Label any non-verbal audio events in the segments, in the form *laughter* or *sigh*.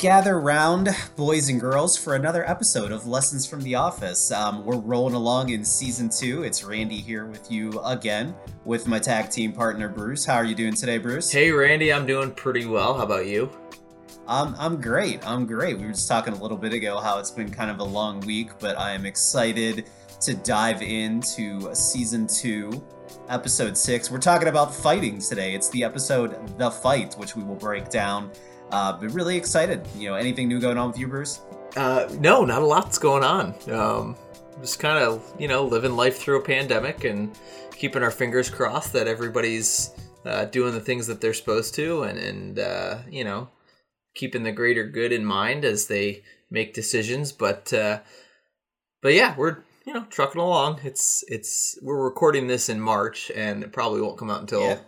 gather round, boys and girls, for another episode of Lessons from the Office. Um, we're rolling along in season two. It's Randy here with you again with my tag team partner, Bruce. How are you doing today, Bruce? Hey, Randy, I'm doing pretty well. How about you? Um, I'm great. I'm great. We were just talking a little bit ago how it's been kind of a long week, but I am excited to dive into season two, episode six. We're talking about fighting today. It's the episode The Fight, which we will break down uh, but really excited. You know, anything new going on with you, Bruce? Uh, no, not a lot's going on. Um, just kind of, you know, living life through a pandemic and keeping our fingers crossed that everybody's uh, doing the things that they're supposed to and, and uh, you know, keeping the greater good in mind as they make decisions. But, uh, but yeah, we're, you know, trucking along. It's, it's, we're recording this in March and it probably won't come out until yeah.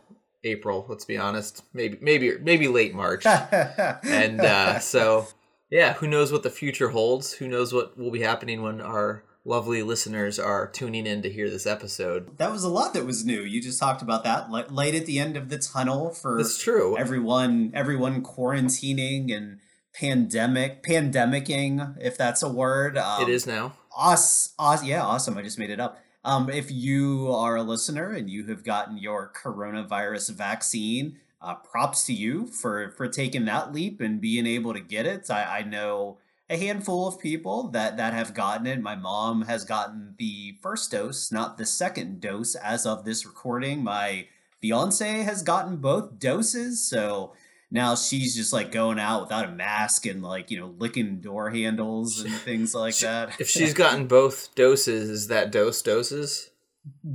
April. Let's be honest. Maybe maybe maybe late March. *laughs* and uh, so yeah, who knows what the future holds? Who knows what will be happening when our lovely listeners are tuning in to hear this episode. That was a lot that was new. You just talked about that light at the end of the tunnel for That's true. Everyone everyone quarantining and pandemic pandemicing if that's a word. Um, it is now. Us, us, yeah, awesome. I just made it up. Um, if you are a listener and you have gotten your coronavirus vaccine, uh, props to you for for taking that leap and being able to get it. I, I know a handful of people that that have gotten it. My mom has gotten the first dose, not the second dose, as of this recording. My fiance has gotten both doses, so now she's just like going out without a mask and like you know licking door handles and things *laughs* like she, that. If she's gotten both doses, is that dose doses?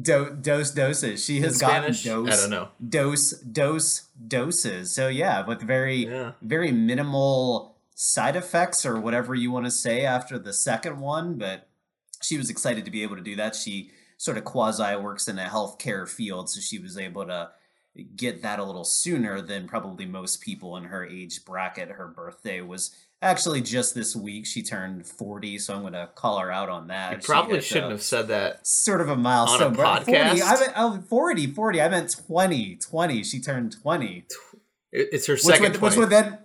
Do, dose doses. She has gotten dose. I don't know. Dose dose doses. So yeah, with very yeah. very minimal side effects or whatever you want to say after the second one, but she was excited to be able to do that. She sort of quasi works in a healthcare field, so she was able to get that a little sooner than probably most people in her age bracket. Her birthday was actually just this week. She turned 40, so I'm going to call her out on that. You probably shouldn't have said that. Sort of a milestone. On a podcast? 40, I meant, oh, 40, 40. I meant 20, 20. She turned 20. It's her second which would, which would then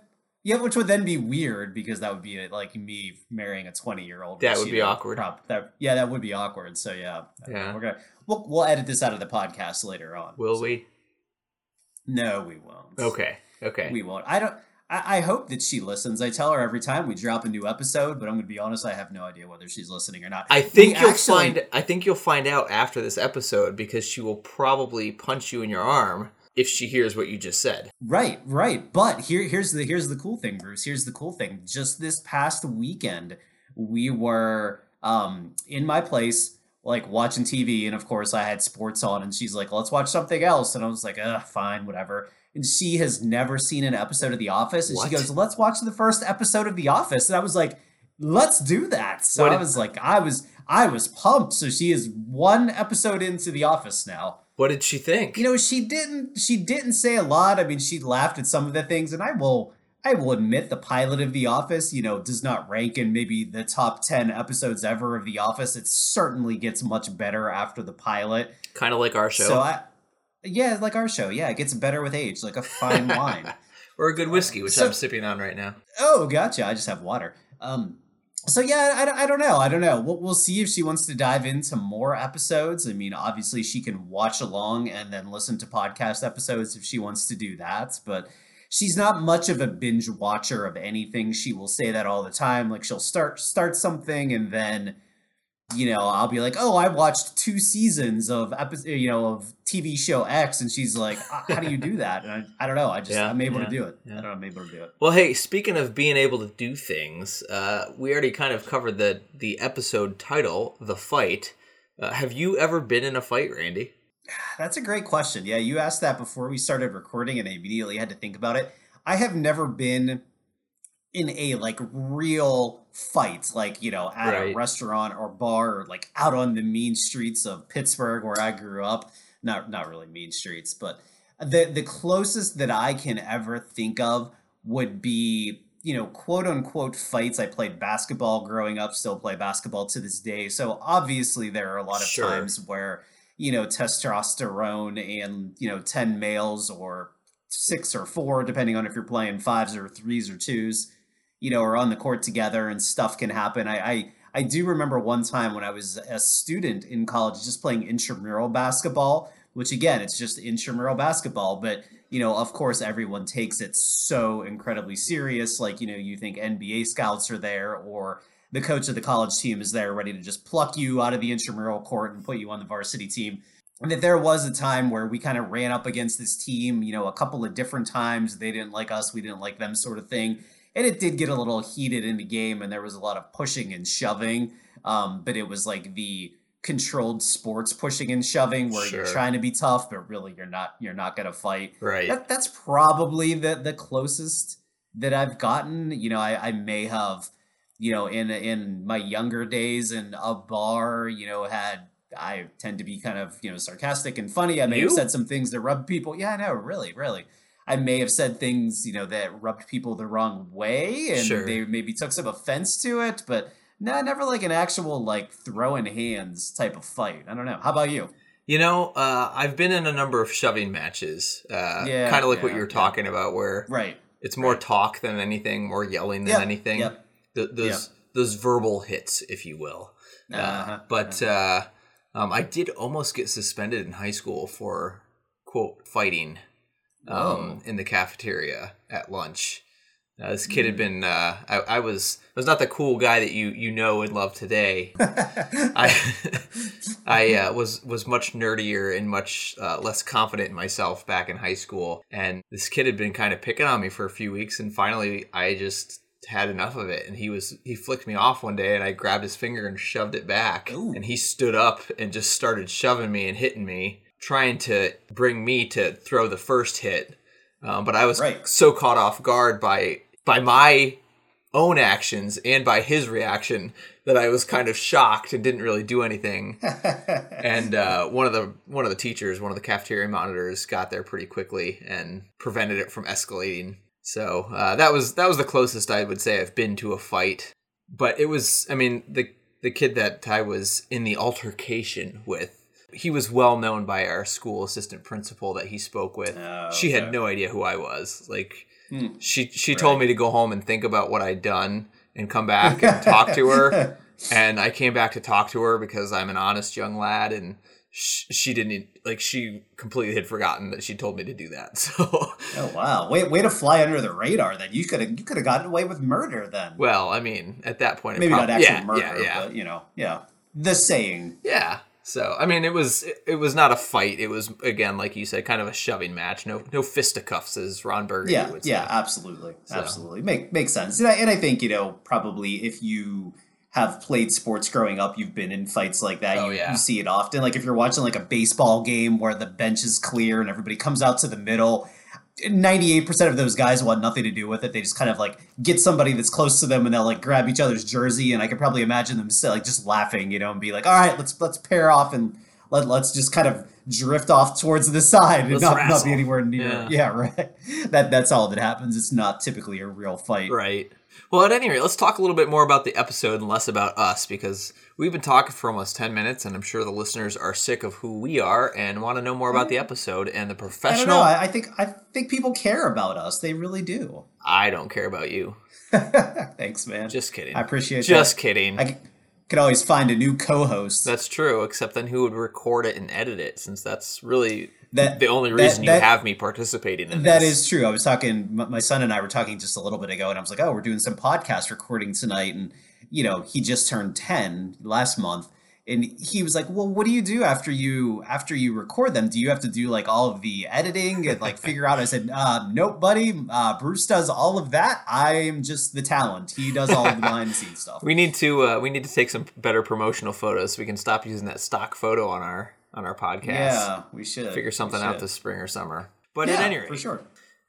yeah, which would then be weird because that would be like me marrying a twenty-year-old. That would be awkward. Prop, that, yeah, that would be awkward. So yeah, yeah, we're gonna we'll, we'll edit this out of the podcast later on. Will so. we? No, we won't. Okay. Okay. We won't. I don't. I, I hope that she listens. I tell her every time we drop a new episode, but I'm going to be honest. I have no idea whether she's listening or not. I think we you'll actually, find. I think you'll find out after this episode because she will probably punch you in your arm if she hears what you just said. Right, right. But here, here's the here's the cool thing, Bruce. Here's the cool thing. Just this past weekend, we were um, in my place like watching TV, and of course I had sports on, and she's like, "Let's watch something else," and I was like, "Ugh, fine, whatever." And she has never seen an episode of The Office, and what? she goes, "Let's watch the first episode of The Office," and I was like, "Let's do that." So what I was like, I was I was pumped. So she is one episode into The Office now. What did she think? You know, she didn't she didn't say a lot. I mean, she laughed at some of the things, and I will I will admit the pilot of The Office, you know, does not rank in maybe the top 10 episodes ever of The Office. It certainly gets much better after the pilot. Kind of like our show. So I, yeah, like our show. Yeah, it gets better with age, like a fine *laughs* wine. or a good whiskey, which so, I'm sipping on right now. Oh, gotcha. I just have water. Um, so yeah, I, I don't know. I don't know. We'll, we'll see if she wants to dive into more episodes. I mean, obviously she can watch along and then listen to podcast episodes if she wants to do that. But she's not much of a binge watcher of anything. She will say that all the time. Like she'll start start something and then you know, I'll be like, "Oh, I watched two seasons of episode, you know, of TV show X," and she's like, "How do you do that?" And I, I don't know. I just yeah, I'm able yeah, to do it. Yeah. I don't know. I'm able to do it. Well, hey, speaking of being able to do things, uh, we already kind of covered the the episode title, "The Fight." Uh, have you ever been in a fight, Randy? That's a great question. Yeah, you asked that before we started recording, and I immediately had to think about it. I have never been in a like real fight, like you know, at right. a restaurant or bar, or like out on the mean streets of Pittsburgh, where I grew up. Not not really mean streets, but the the closest that I can ever think of would be you know, quote unquote fights. I played basketball growing up, still play basketball to this day. So obviously, there are a lot of sure. times where you know, testosterone and, you know, 10 males or six or four, depending on if you're playing fives or threes or twos, you know, are on the court together and stuff can happen. I, I I do remember one time when I was a student in college just playing intramural basketball, which again, it's just intramural basketball, but you know, of course, everyone takes it so incredibly serious. Like, you know, you think NBA scouts are there or the coach of the college team is there ready to just pluck you out of the intramural court and put you on the varsity team. And that there was a time where we kind of ran up against this team, you know, a couple of different times. They didn't like us, we didn't like them, sort of thing. And it did get a little heated in the game, and there was a lot of pushing and shoving. Um, but it was like the controlled sports pushing and shoving where sure. you're trying to be tough but really you're not you're not going to fight right that, that's probably the the closest that i've gotten you know I, I may have you know in in my younger days in a bar you know had i tend to be kind of you know sarcastic and funny i may you? have said some things that rub people yeah i know really really I may have said things, you know, that rubbed people the wrong way and sure. they maybe took some offense to it, but no, never like an actual like throwing hands type of fight. I don't know. How about you? You know, uh, I've been in a number of shoving matches. Uh, yeah, kind of like yeah, what you are talking yeah. about, where right, it's more right. talk than anything, more yelling than yep, anything. Yep. those yep. those verbal hits, if you will. Uh, uh-huh, but uh-huh. Uh, um, I did almost get suspended in high school for quote fighting um, in the cafeteria at lunch. Uh, this kid had been. Uh, I, I, was. I was not the cool guy that you you know and love today. *laughs* I *laughs* I uh, was was much nerdier and much uh, less confident in myself back in high school. And this kid had been kind of picking on me for a few weeks, and finally I just had enough of it. And he was he flicked me off one day, and I grabbed his finger and shoved it back. Ooh. And he stood up and just started shoving me and hitting me, trying to bring me to throw the first hit um, but I was right. so caught off guard by by my own actions and by his reaction that I was kind of shocked and didn't really do anything. *laughs* and uh, one of the one of the teachers, one of the cafeteria monitors, got there pretty quickly and prevented it from escalating. So uh, that was that was the closest I would say I've been to a fight. But it was, I mean, the the kid that I was in the altercation with he was well known by our school assistant principal that he spoke with. Oh, okay. She had no idea who I was. Like hmm. she she right. told me to go home and think about what I'd done and come back and talk to her. *laughs* And I came back to talk to her because I'm an honest young lad and she, she didn't like she completely had forgotten that she told me to do that. *laughs* So Oh wow. Way way to fly under the radar then. You could have you could have gotten away with murder then. Well, I mean, at that point maybe not actual yeah, murder, yeah, yeah. but you know, yeah. The saying. Yeah. So I mean, it was it, was not a fight. It was again, like you said, kind of a shoving match. No no fisticuffs, as Ron Burgundy yeah, would say. Yeah, absolutely, so. absolutely. Make makes sense. And I, and I think you know probably if you have played sports growing up, you've been in fights like that. Oh, you, yeah. you see it often. Like if you're watching like a baseball game where the bench is clear and everybody comes out to the middle 98% of those guys want nothing to do with it. They just kind of like get somebody that's close to them and they'll like grab each other's jersey. And I can probably imagine them still like just laughing, you know, and be like, all right, let's, let's pair off and let, let's just kind of drift off towards the side and not, not be anywhere near. Yeah. yeah, *laughs* right. That, that's all that happens. It's not typically a real fight. Right. Well, at any rate, let's talk a little bit more about the episode and less about us because we've been talking for almost 10 minutes and I'm sure the listeners are sick of who we are and want to know more about the mm. episode and the professional. I, I think I think people care about us. They really do. I don't care about you. *laughs* Thanks, man. Just kidding. I appreciate it. Just that. kidding. I could always find a new co-host. That's true, except then who would record it and edit it since that's really that the only reason that, that, you have me participating in that this. is true. I was talking. My son and I were talking just a little bit ago, and I was like, "Oh, we're doing some podcast recording tonight," and you know, he just turned ten last month, and he was like, "Well, what do you do after you after you record them? Do you have to do like all of the editing and like figure out?" I said, uh, "Nope, buddy. Uh, Bruce does all of that. I am just the talent. He does all the behind the scenes stuff." *laughs* We need to uh, we need to take some better promotional photos so we can stop using that stock photo on our on our podcast. Yeah, we should figure something should. out this spring or summer. But yeah, at any rate, for sure.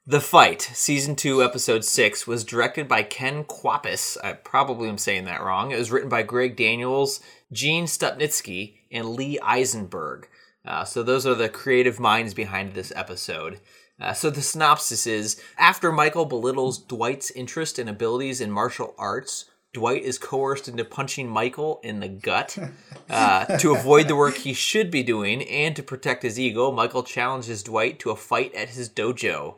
The Fight, Season 2, Episode 6, was directed by Ken Kwapis. I probably am saying that wrong. It was written by Greg Daniels, Gene Stupnitsky, and Lee Eisenberg. Uh, so those are the creative minds behind this episode. Uh, so the synopsis is After Michael belittles Dwight's interest and abilities in martial arts, Dwight is coerced into punching Michael in the gut. Uh, to avoid the work he should be doing and to protect his ego, Michael challenges Dwight to a fight at his dojo.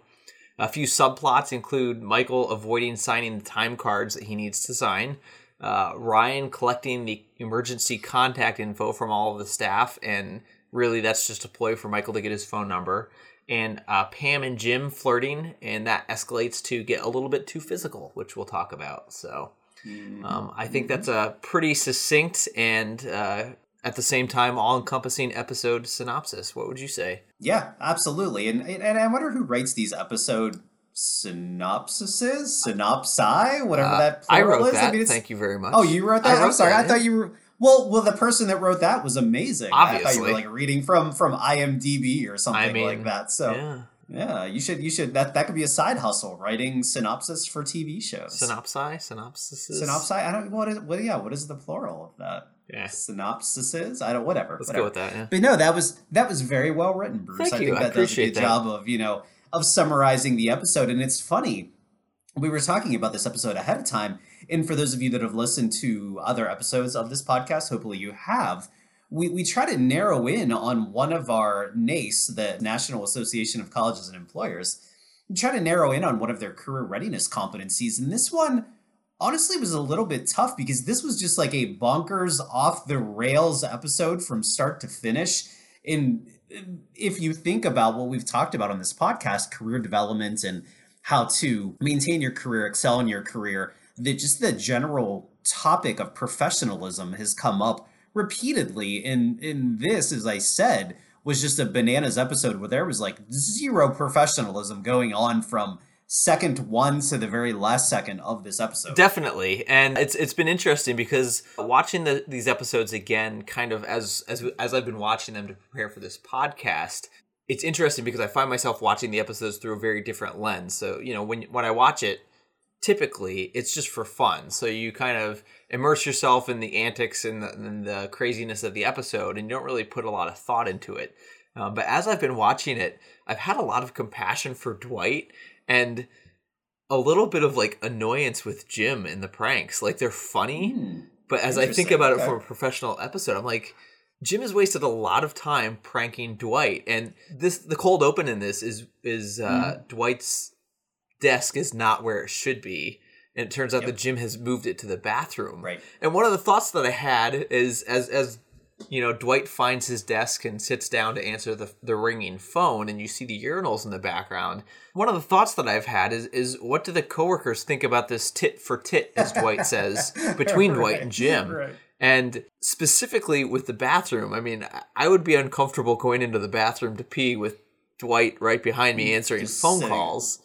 A few subplots include Michael avoiding signing the time cards that he needs to sign, uh, Ryan collecting the emergency contact info from all of the staff, and really that's just a ploy for Michael to get his phone number, and uh, Pam and Jim flirting, and that escalates to get a little bit too physical, which we'll talk about. So. Um, I think that's a pretty succinct and uh, at the same time all encompassing episode synopsis. What would you say? Yeah, absolutely. And and I wonder who writes these episode synopsises, synopsi, whatever uh, that I wrote is. that. I mean, Thank you very much. Oh, you wrote that. Wrote I'm sorry. That, I thought you were. Well, well, the person that wrote that was amazing. Obviously, I thought you were like reading from from IMDb or something I mean, like that. So. Yeah. Yeah, you should. You should. That that could be a side hustle, writing synopsis for TV shows. Synopsi, synopsis. Synopsi. I don't. What is? What? Yeah. What is the plural of that? Yeah. Synopsises. I don't. Whatever. Let's whatever. go with that. Yeah. But no, that was that was very well written, Bruce. Thank I you. think that I appreciate does a good that. job of you know of summarizing the episode, and it's funny. We were talking about this episode ahead of time, and for those of you that have listened to other episodes of this podcast, hopefully you have we, we try to narrow in on one of our NACE, the National Association of Colleges and Employers, and try to narrow in on one of their career readiness competencies. And this one honestly was a little bit tough because this was just like a bonkers off the rails episode from start to finish. And if you think about what we've talked about on this podcast, career development and how to maintain your career, excel in your career, that just the general topic of professionalism has come up repeatedly in in this as i said was just a bananas episode where there was like zero professionalism going on from second one to the very last second of this episode. Definitely and it's it's been interesting because watching the, these episodes again kind of as as as i've been watching them to prepare for this podcast it's interesting because i find myself watching the episodes through a very different lens. So you know when when i watch it typically it's just for fun. So you kind of immerse yourself in the antics and the, and the craziness of the episode, and you don't really put a lot of thought into it. Uh, but as I've been watching it, I've had a lot of compassion for Dwight and a little bit of like annoyance with Jim in the pranks. Like they're funny, mm, but as I think about okay. it from a professional episode, I'm like, Jim has wasted a lot of time pranking Dwight, and this the cold open in this is is uh, mm. Dwight's desk is not where it should be. And it turns out yep. that Jim has moved it to the bathroom. Right. And one of the thoughts that I had is as as you know, Dwight finds his desk and sits down to answer the the ringing phone, and you see the urinals in the background. One of the thoughts that I've had is is what do the coworkers think about this tit for tit, as Dwight says, *laughs* between right. Dwight and Jim? Right. And specifically with the bathroom, I mean, I would be uncomfortable going into the bathroom to pee with Dwight right behind me answering Just phone calls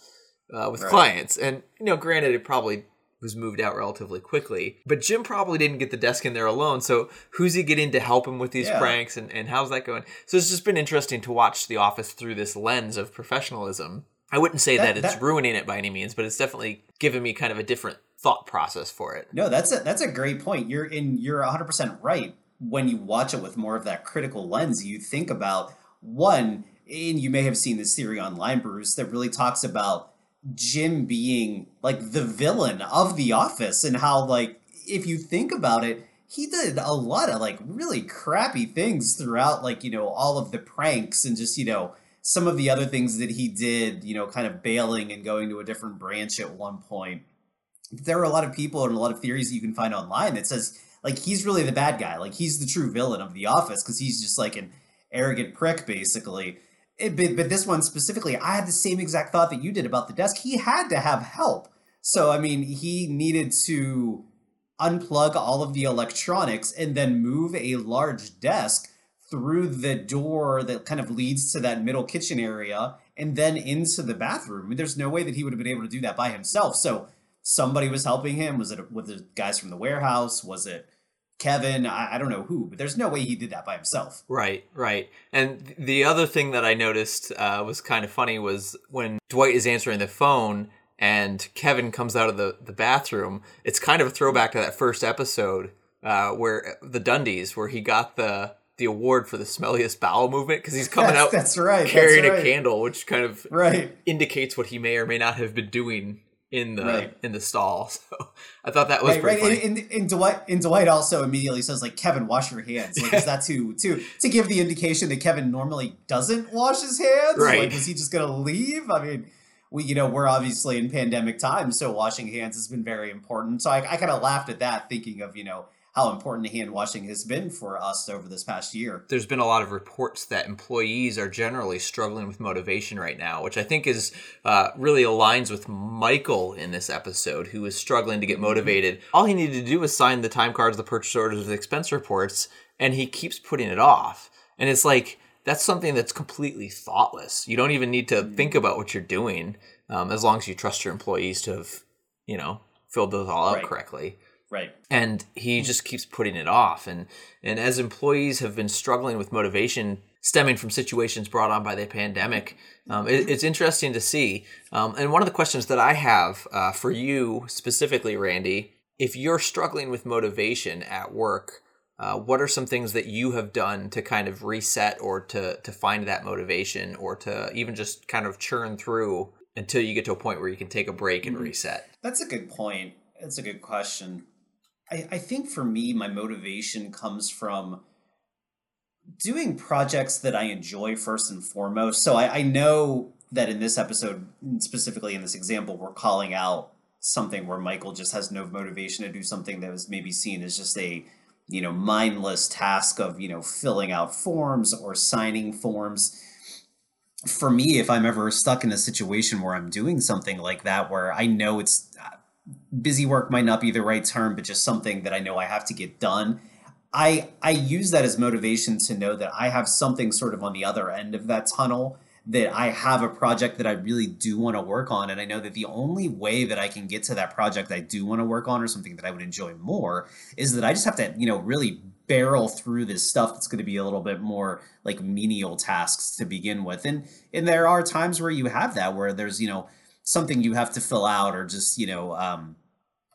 uh, with right. clients. And you know, granted, it probably was moved out relatively quickly, but Jim probably didn't get the desk in there alone. So who's he getting to help him with these yeah. pranks, and and how's that going? So it's just been interesting to watch The Office through this lens of professionalism. I wouldn't say that, that it's that, ruining it by any means, but it's definitely given me kind of a different thought process for it. No, that's a that's a great point. You're in you're 100% right. When you watch it with more of that critical lens, you think about one, and you may have seen this theory online, Bruce, that really talks about Jim being like the villain of The Office and how like if you think about it, he did a lot of like really crappy things throughout like, you know, all of the pranks and just, you know, some of the other things that he did, you know, kind of bailing and going to a different branch at one point. There are a lot of people and a lot of theories that you can find online that says like he's really the bad guy. Like he's the true villain of The Office because he's just like an arrogant prick basically. It, but, but this one specifically, I had the same exact thought that you did about the desk. He had to have help. So, I mean, he needed to unplug all of the electronics and then move a large desk through the door that kind of leads to that middle kitchen area and then into the bathroom. There's no way that he would have been able to do that by himself. So somebody was helping him. Was it with the guys from the warehouse? Was it Kevin, I, I, don't know who, but there's no way he did that by himself. Right, right. And the other thing that I noticed uh, was kind of funny was when Dwight is answering the phone and Kevin comes out of the, the bathroom, it's kind of a throwback to that first episode uh, where the Dundies, where he got the the award for the smelliest bowel movement because he's coming *laughs* out that's right carrying right. a candle which kind of right indicates what he may or may not have been doing in the right. in the stall. *laughs* So I thought that was right. right. Funny. And, and, and, Dwight and Dwight also immediately says like Kevin, wash your hands. Like is *laughs* that to to to give the indication that Kevin normally doesn't wash his hands? Right. Like is he just gonna leave? I mean, we, you know, we're obviously in pandemic times, so washing hands has been very important. So I, I kind of laughed at that, thinking of, you know, how important hand washing has been for us over this past year. There's been a lot of reports that employees are generally struggling with motivation right now, which I think is uh, really aligns with Michael in this episode, who is struggling to get mm-hmm. motivated. All he needed to do was sign the time cards, the purchase orders, the expense reports, and he keeps putting it off. And it's like, that's something that's completely thoughtless. You don't even need to mm-hmm. think about what you're doing um, as long as you trust your employees to have, you know, filled those all out right. correctly. Right. And he just keeps putting it off. And and as employees have been struggling with motivation stemming from situations brought on by the pandemic, um, it, it's interesting to see. Um, and one of the questions that I have uh, for you specifically, Randy, if you're struggling with motivation at work, uh, what are some things that you have done to kind of reset or to to find that motivation or to even just kind of churn through until you get to a point where you can take a break and mm-hmm. reset? That's a good point. That's a good question. I, I think for me, my motivation comes from doing projects that I enjoy first and foremost. So I, I know that in this episode, specifically in this example, we're calling out something where Michael just has no motivation to do something that was maybe seen as just a you know mindless task of you know filling out forms or signing forms for me if i'm ever stuck in a situation where i'm doing something like that where i know it's busy work might not be the right term, but just something that I know I have to get done. I I use that as motivation to know that I have something sort of on the other end of that tunnel that I have a project that I really do want to work on and I know that the only way that I can get to that project I do want to work on or something that I would enjoy more is that I just have to, you know, really barrel through this stuff that's going to be a little bit more like menial tasks to begin with. And and there are times where you have that where there's, you know, something you have to fill out or just you know um,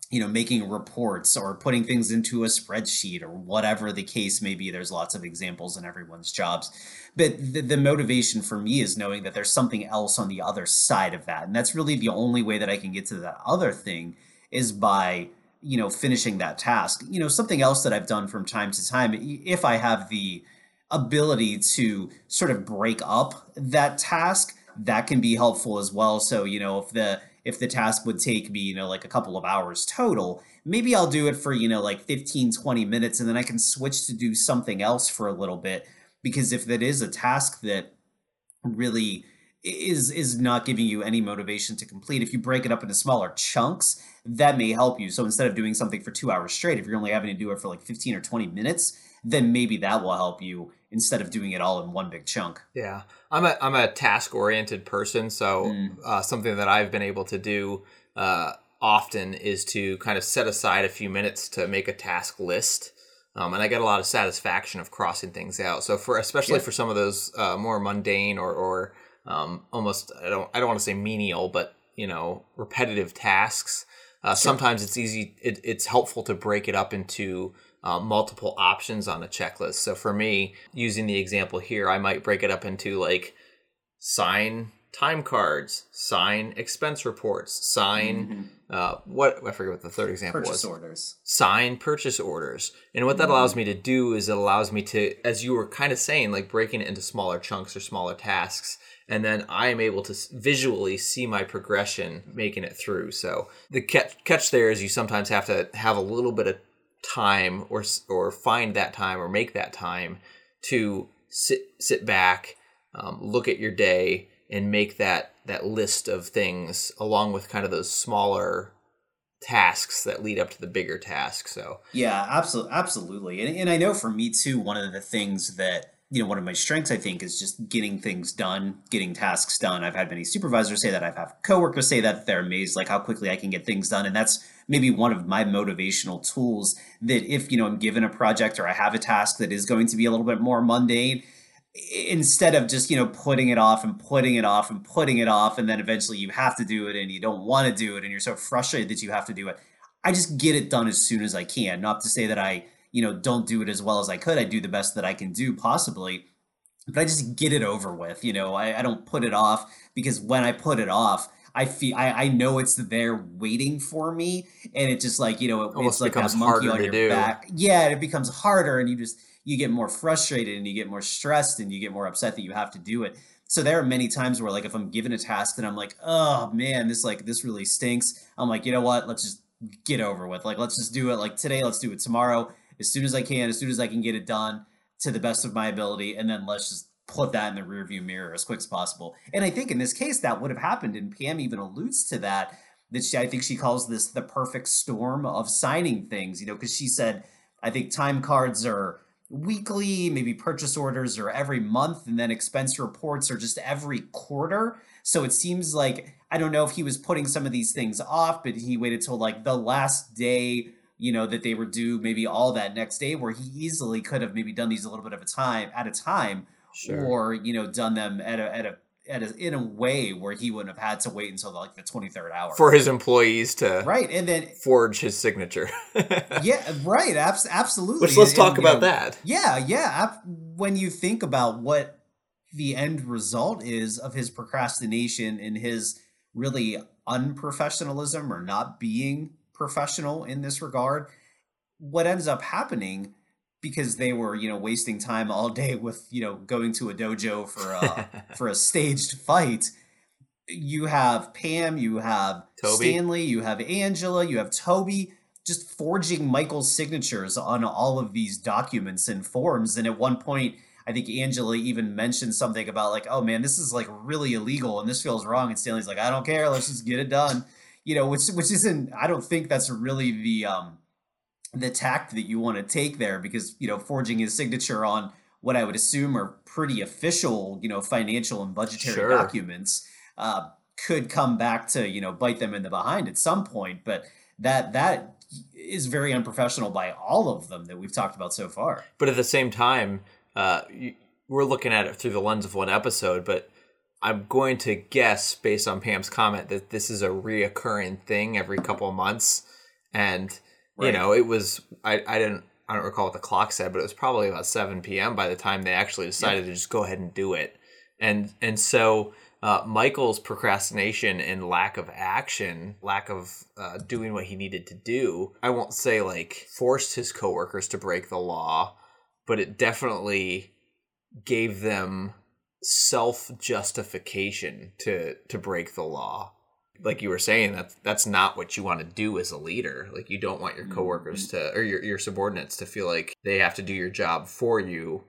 you know making reports or putting things into a spreadsheet or whatever the case may be. There's lots of examples in everyone's jobs. But the, the motivation for me is knowing that there's something else on the other side of that. And that's really the only way that i can get to that other thing is by you know finishing that task. You know something else that i've done from time to time if i have the ability to sort of break up that task that can be helpful as well. So, you know, if the if the task would take me, you know, like a couple of hours total, maybe I'll do it for, you know, like 15, 20 minutes and then I can switch to do something else for a little bit. Because if that is a task that really is is not giving you any motivation to complete if you break it up into smaller chunks that may help you. So instead of doing something for 2 hours straight if you're only having to do it for like 15 or 20 minutes then maybe that will help you instead of doing it all in one big chunk. Yeah, I'm a I'm a task oriented person, so mm. uh, something that I've been able to do uh, often is to kind of set aside a few minutes to make a task list. Um, and I get a lot of satisfaction of crossing things out. So for especially yeah. for some of those uh, more mundane or, or um, almost I don't I don't want to say menial, but you know repetitive tasks. Uh, sure. Sometimes it's easy. It, it's helpful to break it up into uh, multiple options on a checklist. So for me, using the example here, I might break it up into like sign time cards, sign expense reports, sign mm-hmm. uh, what I forget what the third example purchase was. orders. Sign purchase orders. And what that mm-hmm. allows me to do is it allows me to, as you were kind of saying, like breaking it into smaller chunks or smaller tasks. And then I am able to visually see my progression making it through. So the catch, catch there is you sometimes have to have a little bit of time or or find that time or make that time to sit sit back, um, look at your day, and make that that list of things along with kind of those smaller tasks that lead up to the bigger task. So yeah, absolutely, absolutely, and and I know for me too, one of the things that you know one of my strengths i think is just getting things done getting tasks done. I've had many supervisors say that. I've had coworkers say that they're amazed like how quickly i can get things done. And that's maybe one of my motivational tools that if you know i'm given a project or i have a task that is going to be a little bit more mundane instead of just you know putting it off and putting it off and putting it off and then eventually you have to do it and you don't want to do it and you're so frustrated that you have to do it i just get it done as soon as i can not to say that i you know, don't do it as well as I could. I do the best that I can do possibly, but I just get it over with. You know, I, I don't put it off because when I put it off, I feel I, I know it's there waiting for me, and it just like you know it, Almost it's like a monkey on your do. back. Yeah, it becomes harder, and you just you get more frustrated and you get more stressed and you get more upset that you have to do it. So there are many times where like if I'm given a task and I'm like, oh man, this like this really stinks. I'm like, you know what? Let's just get over with. Like let's just do it like today, let's do it tomorrow, as soon as I can, as soon as I can get it done to the best of my ability, and then let's just put that in the rearview mirror as quick as possible. And I think in this case that would have happened, and Pam even alludes to that. That she, I think she calls this the perfect storm of signing things, you know, because she said, I think time cards are weekly, maybe purchase orders are every month, and then expense reports are just every quarter. So it seems like I don't know if he was putting some of these things off, but he waited till like the last day, you know, that they were due, maybe all that next day, where he easily could have maybe done these a little bit of a time at a time, sure. or you know, done them at a at a at a, in a way where he wouldn't have had to wait until like the 23rd hour. For his employees to right and then forge his signature. *laughs* Yeah right abs- absolutely. Which let's and, talk and, about know, that. yeah yeah when you think about what the end result is of his procrastination and his really unprofessionalism or not being professional in this regard what ends up happening because they were you know wasting time all day with you know going to a dojo for a *laughs* for a staged fight. You have pam you have toby. stanley you have angela you have toby just forging michael's signatures on all of these documents and forms. And at one point i think angela even mentioned something about like oh man this is like really illegal and this feels wrong. And stanley's like i don't care. Let's just get it done. You know which which isn't i don't think that's really the um the tact that you want to take there because you know forging his signature on what I would assume are pretty official you know financial and budgetary sure. documents uh, could come back to you know bite them in the behind at some point but that that is very unprofessional by all of them that we've talked about so far but at the same time uh, we're looking at it through the lens of one episode but I'm going to guess based on Pam's comment that this is a reoccurring thing every couple of months and Right. You know, it was I, I didn't I don't recall what the clock said, but it was probably about seven PM by the time they actually decided to just go ahead and do it. And and so uh, Michael's procrastination and lack of action, lack of uh, doing what he needed to do, I won't say like forced his coworkers to break the law, but it definitely gave them self justification to to break the law like you were saying that's that's not what you want to do as a leader like you don't want your coworkers mm-hmm. to or your, your subordinates to feel like they have to do your job for you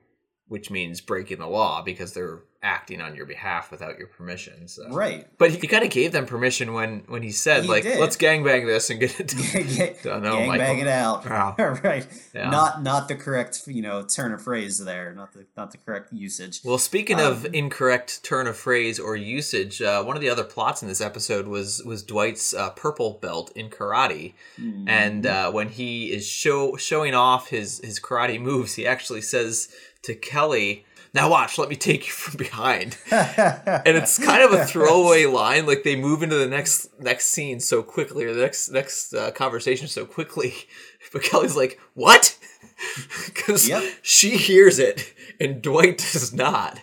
which means breaking the law because they're acting on your behalf without your permission. So. Right. But he, he kind of gave them permission when when he said he like did. let's gangbang this and get it *laughs* done. *laughs* no, gangbang it out. Wow. *laughs* right. Yeah. Not not the correct you know turn of phrase there. Not the not the correct usage. Well, speaking um, of incorrect turn of phrase or usage, uh, one of the other plots in this episode was was Dwight's uh, purple belt in karate, mm-hmm. and uh, when he is show showing off his his karate moves, he actually says to Kelly now watch, let me take you from behind. and it's kind of a throwaway line. Like they move into the next next scene so quickly, or the next next uh, conversation so quickly. *laughs* But Kelly's like, "What?" *laughs* Because yep. she hears it, and Dwight does not.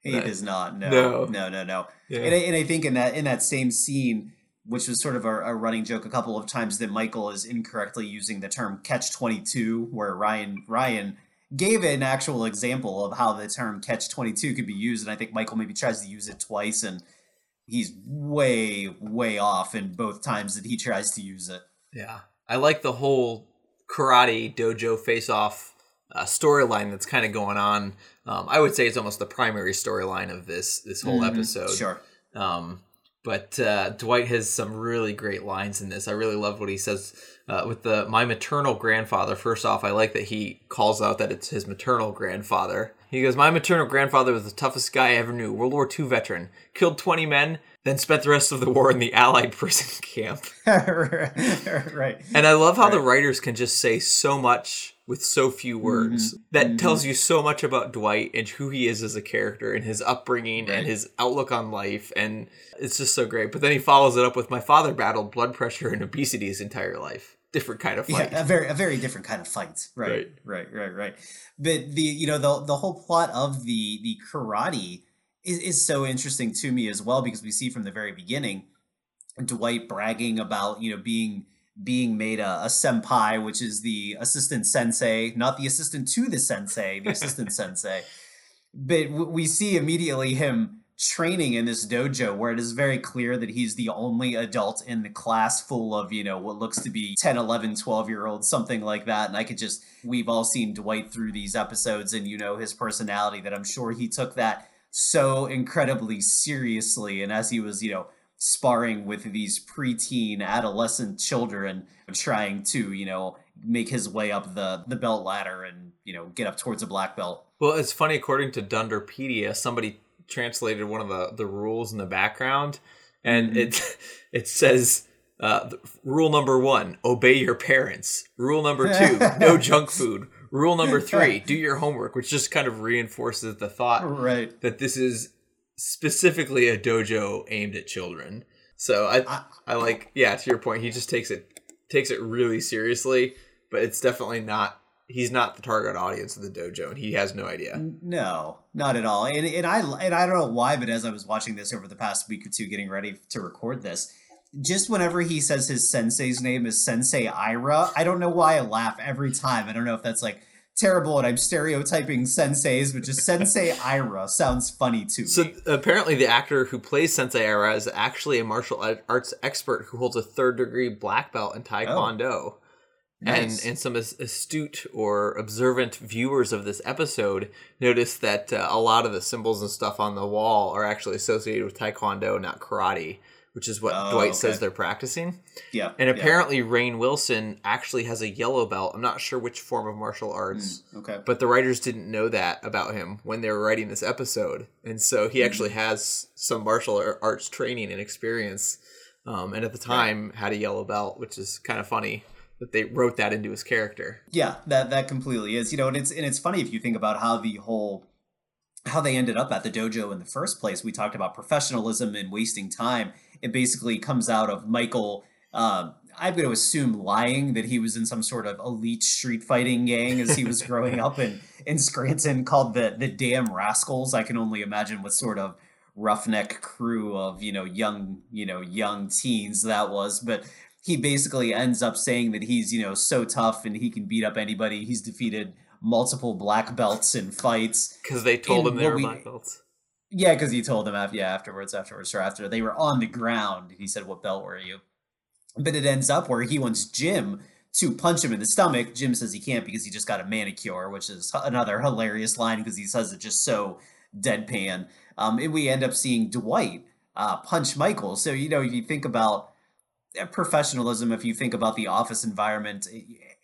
He that, does not. No, no, no, no. no. Yeah. And, I, and I think in that in that same scene, which was sort of a, a, running joke a couple of times that Michael is incorrectly using the term catch 22 where Ryan Ryan gave an actual example of how the term catch 22 could be used and i think michael maybe tries to use it twice and he's way way off in both times that he tries to use it. Yeah. I like the whole karate dojo face off uh, storyline that's kind of going on. Um, i would say it's almost the primary storyline of this this whole mm-hmm. episode. Sure. Um, but uh, dwight has some really great lines in this. I really love what he says uh, with the my maternal grandfather. First off, I like that he calls out that it's his maternal grandfather. He goes, "My maternal grandfather was the toughest guy I ever knew. World War II veteran, killed 20 men, then spent the rest of the war in the *laughs* Allied prison camp." *laughs* right. And I love how right. the writers can just say so much with so few words mm-hmm. that mm-hmm. tells you so much about Dwight and who he is as a character and his upbringing right. and his outlook on life and it's just so great. But then he follows it up with my father battled blood pressure and obesity his entire life different kind of fight. Yeah, a very a very different kind of fight. Right, right, right, right, right. But the you know the the whole plot of the the karate is is so interesting to me as well because we see from the very beginning Dwight bragging about you know being being made a, a senpai, which is the assistant sensei, not the assistant to the sensei, the assistant *laughs* sensei. But we see immediately him training in this dojo where it is very clear that he's the only adult in the class full of, you know, what looks to be 10, 11, 12 year olds, something like that. And I could just, we've all seen Dwight through these episodes and, you know, his personality that I'm sure he took that so incredibly seriously. And as he was, you know, sparring with these preteen adolescent children trying to, you know, make his way up the, the belt ladder and, you know, get up towards a black belt. Well, it's funny, according to Dunderpedia, somebody translated one of the, the rules in the background, and mm-hmm. it *laughs* it says uh, rule number one: obey your parents. Rule number two: no *laughs* junk food. Rule number three: do your homework, which just kind of reinforces the thought right. that this is specifically a dojo aimed at children. So I, I, I like yeah. To your point, he just takes it takes it really seriously, but it's definitely not he's not the target audience of the dojo and he has no idea. No not at all. And, and i and i don't know why but as i was watching this over the past week or two getting ready to record this just whenever he says his sensei's name is sensei ira i don't know why i laugh every time. I don't know if that's like terrible and i'm stereotyping senseis but just sensei *laughs* ira sounds funny too so apparently the actor who plays sensei ira is actually a martial arts expert who holds a third degree black belt in oh. taekwondo. oh. Nice. And and some astute or observant viewers of this episode notice that uh, a lot of the symbols and stuff on the wall are actually associated with Taekwondo, not karate, which is what oh, Dwight okay. says they're practicing. Yeah. And apparently, yeah. Rainn Wilson actually has a yellow belt. I'm not sure which form of martial arts. Mm, okay. But the writers didn't know that about him when they were writing this episode, and so he mm. actually has some martial arts training and experience. Um, and at the time, had a yellow belt, which is kind of funny that they wrote that into his character. Yeah, that that completely is. You know, and it's and it's funny if you think about how the whole how they ended up at the dojo in the first place. We talked about professionalism and wasting time. It basically comes out of Michael. Uh, I'm going to assume lying that he was in some sort of elite street fighting gang as he was *laughs* growing up in in Scranton called the the Damn Rascals. I can only imagine what sort of roughneck crew of you know young you know young teens that was but he basically ends up saying that he's you know so tough and he can beat up anybody. He's defeated multiple black belts in fights because they told him they were we, black belts. Yeah, because he told them after, yeah, afterwards, afterwards, or after they were on the ground. He said, "What belt were you?" But it ends up where he wants Jim to punch him in the stomach. Jim says he can't because he just got a manicure, which is another hilarious line because he says it just so deadpan. Um, and we end up seeing Dwight uh, punch Michael. So you know, if you think about professionalism if you think about the office environment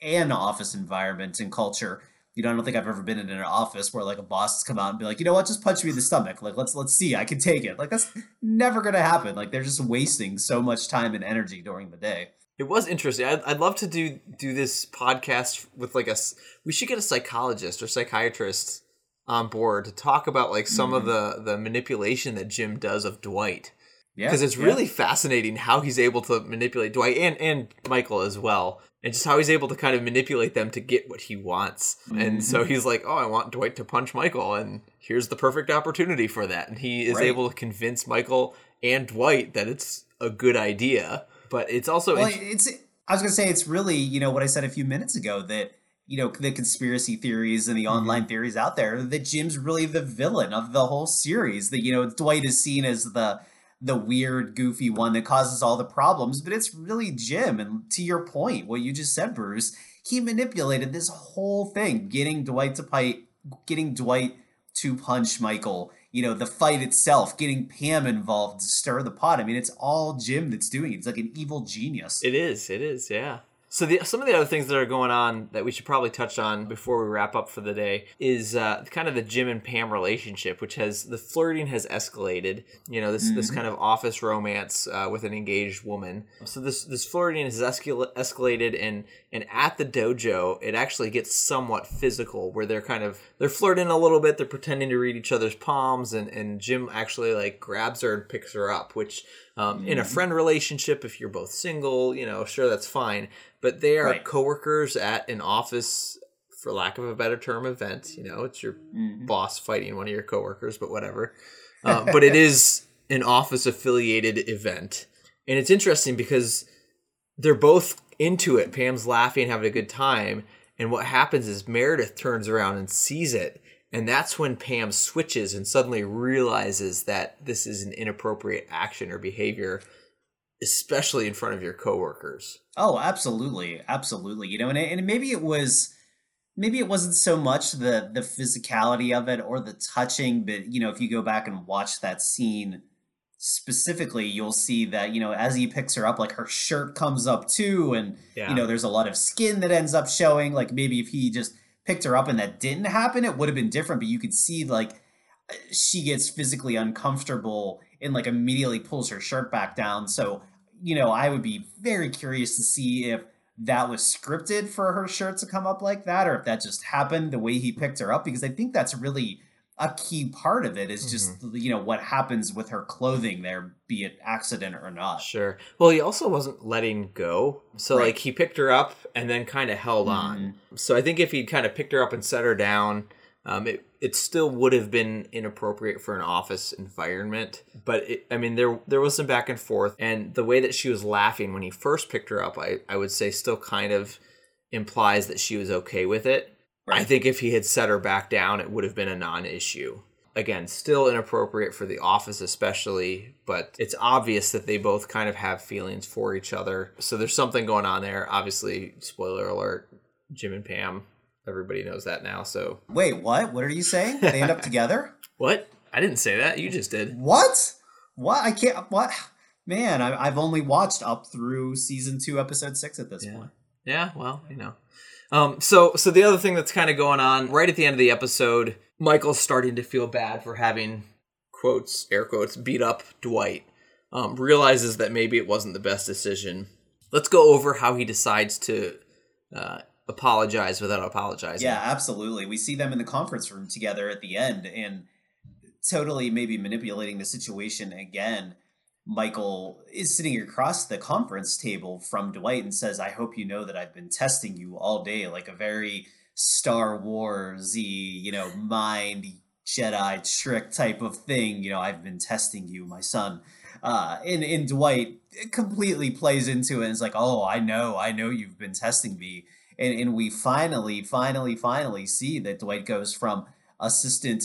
and office environment and culture. You know i don't think i've ever been in an office where like a boss has come out and be like you know what? Just punch me in the stomach. Like let's let's see. I can take it. Like that's never gonna happen. Like they're just wasting so much time and energy during the day. It was interesting. I'd, I'd love to do do this podcast with like a we should get a psychologist or psychiatrist on board to talk about like some mm-hmm. of the the manipulation that jim does of dwight because yeah, it's really fascinating how he's able to manipulate Dwight and and Michael as well, and just how he's able to kind of manipulate them to get what he wants. Mm-hmm. And so mm-hmm. he's like, "Oh, I want Dwight to punch Michael, and here's the perfect opportunity for that." And he is right. able to convince Michael and Dwight that it's a good idea. But it's also well, int- it's. I was gonna say it's really you know what I said a few minutes ago that you know the conspiracy theories and the online mm-hmm. theories out there that Jim's really the villain of the whole series. That you know Dwight is seen as the the weird, goofy one that causes all the problems, but it's really Jim. And to your point, what you just said, Bruce, he manipulated this whole thing, getting Dwight to fight, getting Dwight to punch Michael. You know, the fight itself, getting Pam involved to stir the pot. I mean, it's all Jim that's doing it. It's like an evil genius. It is. It is. Yeah. So the, some of the other things that are going on that we should probably touch on before we wrap up for the day is uh, kind of the Jim and Pam relationship, which has the flirting has escalated. You know, this mm-hmm. this kind of office romance uh, with an engaged woman. So this this flirting has escal- escalated, and and at the dojo, it actually gets somewhat physical, where they're kind of they're flirting a little bit. They're pretending to read each other's palms, and and Jim actually like grabs her and picks her up, which um, in a mm-hmm. friend relationship, if you're both single, you know, sure that's fine. But they are right. coworkers at an office, for lack of a better term, event. You know, it's your mm-hmm. boss fighting one of your coworkers, but whatever. Um, but it *laughs* is an office affiliated event, and it's interesting because they're both into it. Pam's laughing, having a good time. And what happens is Meredith turns around and sees it. And that's when Pam switches and suddenly realizes that this is an inappropriate action or behavior, especially in front of your coworkers. Oh, absolutely. Absolutely. You know, and, and maybe it was maybe it wasn't so much the the physicality of it or the touching, but you know, if you go back and watch that scene specifically, you'll see that, you know, as he picks her up, like her shirt comes up too, and yeah. you know, there's a lot of skin that ends up showing. Like maybe if he just picked her up and that didn't happen, it would have been different. But you could see like she gets physically uncomfortable and like immediately pulls her shirt back down. So, you know, I would be very curious to see if that was scripted for her shirt to come up like that or if that just happened the way he picked her up because I think that's really a key part of it is just mm-hmm. you know what happens with her clothing there be it accident or not. Sure. Well he also wasn't letting go. So right. like he picked her up and then kind of held mm-hmm. on. So i think if he'd kind of picked her up and set her down um, it, it still would have been inappropriate for an office environment. But it, i mean there there was some back and forth. And the way that she was laughing when he first picked her up i, I would say still kind of implies that she was okay with it Right. I think if he had set her back down, it would have been a non issue. Again, still inappropriate for the office, especially, but it's obvious that they both kind of have feelings for each other. So there's something going on there. Obviously, spoiler alert Jim and Pam, everybody knows that now. So. Wait, what? What are you saying? They end up *laughs* together? What? I didn't say that. You just did. What? What? I can't. What? Man, I, have only watched up through season two, episode six at this yeah. point. Yeah, well, you know. Um, so so the other thing that's kind of going on right at the end of the episode, Michael's starting to feel bad for having quotes air quotes beat up Dwight. Um, realizes that maybe it wasn't the best decision. Let's go over how he decides to uh, apologize without apologizing. Yeah, absolutely. We see them in the conference room together at the end, and totally maybe manipulating the situation again. Michael is sitting across the conference table from Dwight and says, I hope you know that I've been testing you all day, like a very Star Wars you know, mind Jedi trick type of thing. You know, I've been testing you, my son. Uh, and, and Dwight completely plays into it and is like, oh, I know, I know you've been testing me. And, and we finally, finally, finally see that Dwight goes from assistant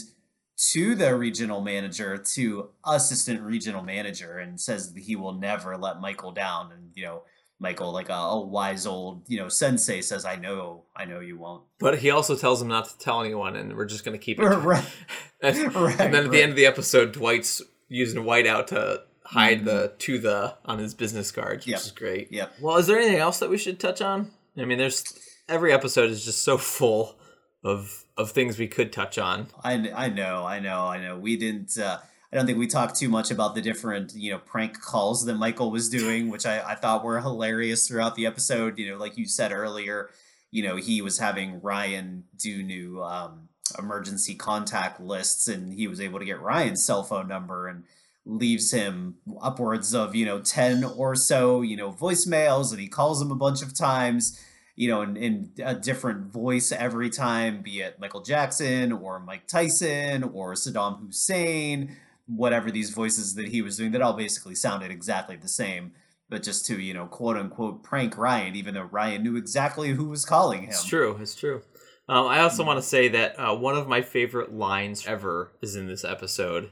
to the regional manager to assistant regional manager and says that he will never let Michael down. And, you know, Michael, like a, a, wise old, you know, sensei says, I know, I know you won't. But he also tells him not to tell anyone and we're just going to keep it. *laughs* right. *laughs* and, right, and then at right. the end of the episode, Dwight's using whiteout to hide mm-hmm. the to the on his business cards, which yep. is great. Yeah. Well, is there anything else that we should touch on? I mean, there's every episode is just so *laughs* full of of things we could touch on. I, I know, I know, I know. We didn't. Uh, I don't think we talked too much about the different, you know, prank calls that Michael was doing, *laughs* which I, I thought were hilarious throughout the episode. You know, like you said earlier, you know, he was having Ryan do new um, emergency contact lists, and he was able to get Ryan's cell phone number and leaves him upwards of you know 10 or so you know voicemails and he calls him a bunch of times you know, in, in a different voice every time, be it Michael Jackson or Mike Tyson or Saddam Hussein, whatever these voices that he was doing, that all basically sounded exactly the same. But just to, you know, quote unquote prank Ryan, even though Ryan knew exactly who was calling him. It's true. It's true. Um, I also mm-hmm. want to say that uh, one of my favorite lines ever is in this episode.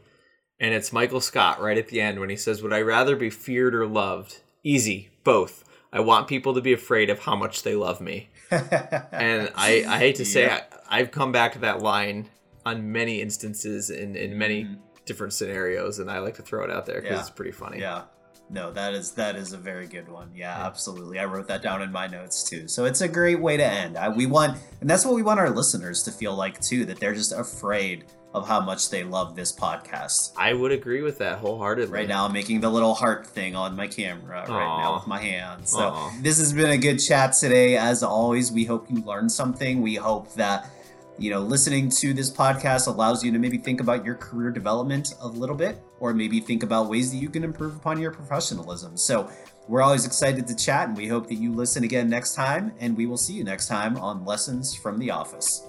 And it's Michael Scott right at the end when he says, Would I rather be feared or loved? Easy, both. I want people to be afraid of how much they love me. *laughs* and I, I hate to say yeah. I, have come back to that line on many instances in, in many mm-hmm. different scenarios, and I like to throw it out there because yeah. it's pretty funny. Yeah. No, that is that is a very good one. Yeah, yeah, absolutely. I wrote that down in my notes too. So it's a great way to end. I, we want, and that's what we want our listeners to feel like too. That they're just afraid of how much they love this podcast. I would agree with that wholeheartedly. Right now, I'm making the little heart thing on my camera Aww. right now with my hands. So Aww. this has been a good chat today. As always, we hope you learned something. We hope that you know listening to this podcast allows you to maybe think about your career development a little bit, or maybe think about ways that you can improve upon your professionalism. So. We're always excited to chat, and we hope that you listen again next time. And we will see you next time on Lessons from the Office.